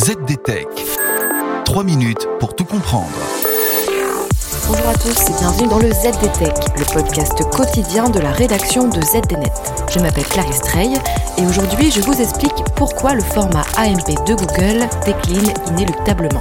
ZDTech. 3 minutes pour tout comprendre. Bonjour à tous et bienvenue dans le ZDTech, le podcast quotidien de la rédaction de ZDNet. Je m'appelle Clarisse Trey et aujourd'hui je vous explique pourquoi le format AMP de Google décline inéluctablement.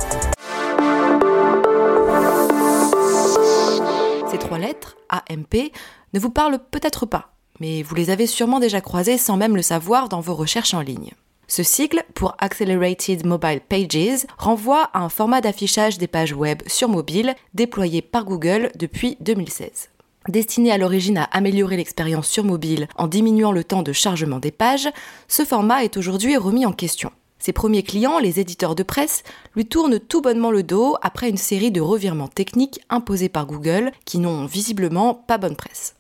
Ces trois lettres, AMP, ne vous parlent peut-être pas, mais vous les avez sûrement déjà croisées sans même le savoir dans vos recherches en ligne. Ce sigle, pour Accelerated Mobile Pages, renvoie à un format d'affichage des pages web sur mobile déployé par Google depuis 2016. Destiné à l'origine à améliorer l'expérience sur mobile en diminuant le temps de chargement des pages, ce format est aujourd'hui remis en question. Ses premiers clients, les éditeurs de presse, lui tournent tout bonnement le dos après une série de revirements techniques imposés par Google qui n'ont visiblement pas bonne presse.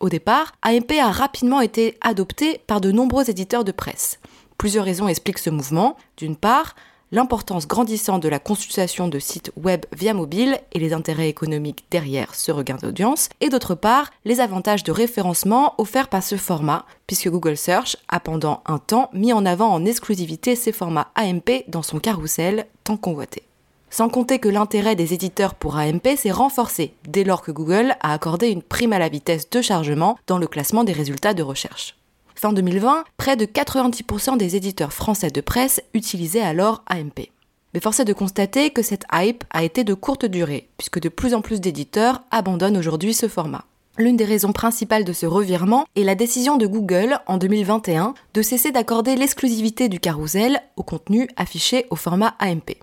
Au départ, AMP a rapidement été adopté par de nombreux éditeurs de presse. Plusieurs raisons expliquent ce mouvement. D'une part, l'importance grandissante de la consultation de sites web via mobile et les intérêts économiques derrière ce regain d'audience, et d'autre part, les avantages de référencement offerts par ce format, puisque Google Search a pendant un temps mis en avant en exclusivité ces formats AMP dans son carrousel tant convoité. Sans compter que l'intérêt des éditeurs pour AMP s'est renforcé dès lors que Google a accordé une prime à la vitesse de chargement dans le classement des résultats de recherche. Fin 2020, près de 90% des éditeurs français de presse utilisaient alors AMP. Mais force est de constater que cette hype a été de courte durée, puisque de plus en plus d'éditeurs abandonnent aujourd'hui ce format. L'une des raisons principales de ce revirement est la décision de Google en 2021 de cesser d'accorder l'exclusivité du carrousel au contenu affiché au format AMP.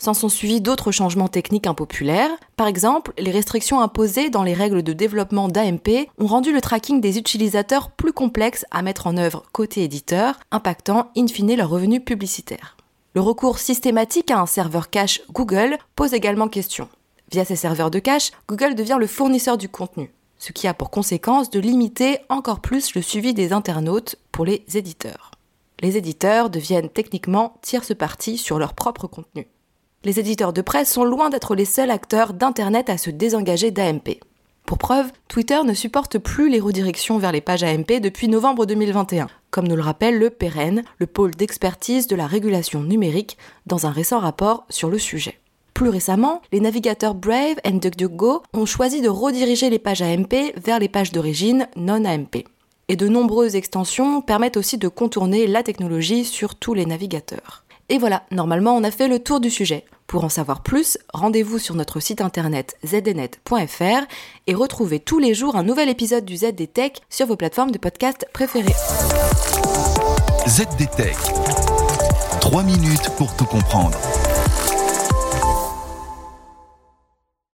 S'en sont suivis d'autres changements techniques impopulaires. Par exemple, les restrictions imposées dans les règles de développement d'AMP ont rendu le tracking des utilisateurs plus complexe à mettre en œuvre côté éditeur, impactant in fine leurs revenus publicitaires. Le recours systématique à un serveur cache Google pose également question. Via ces serveurs de cache, Google devient le fournisseur du contenu, ce qui a pour conséquence de limiter encore plus le suivi des internautes pour les éditeurs. Les éditeurs deviennent techniquement tierce partie sur leur propre contenu les éditeurs de presse sont loin d'être les seuls acteurs d'Internet à se désengager d'AMP. Pour preuve, Twitter ne supporte plus les redirections vers les pages AMP depuis novembre 2021, comme nous le rappelle le PRN, le pôle d'expertise de la régulation numérique, dans un récent rapport sur le sujet. Plus récemment, les navigateurs Brave et DuckDuckGo ont choisi de rediriger les pages AMP vers les pages d'origine non AMP. Et de nombreuses extensions permettent aussi de contourner la technologie sur tous les navigateurs. Et voilà, normalement on a fait le tour du sujet. Pour en savoir plus, rendez-vous sur notre site internet zdnet.fr et retrouvez tous les jours un nouvel épisode du ZDTech sur vos plateformes de podcast préférées. ZDTech. 3 minutes pour tout comprendre.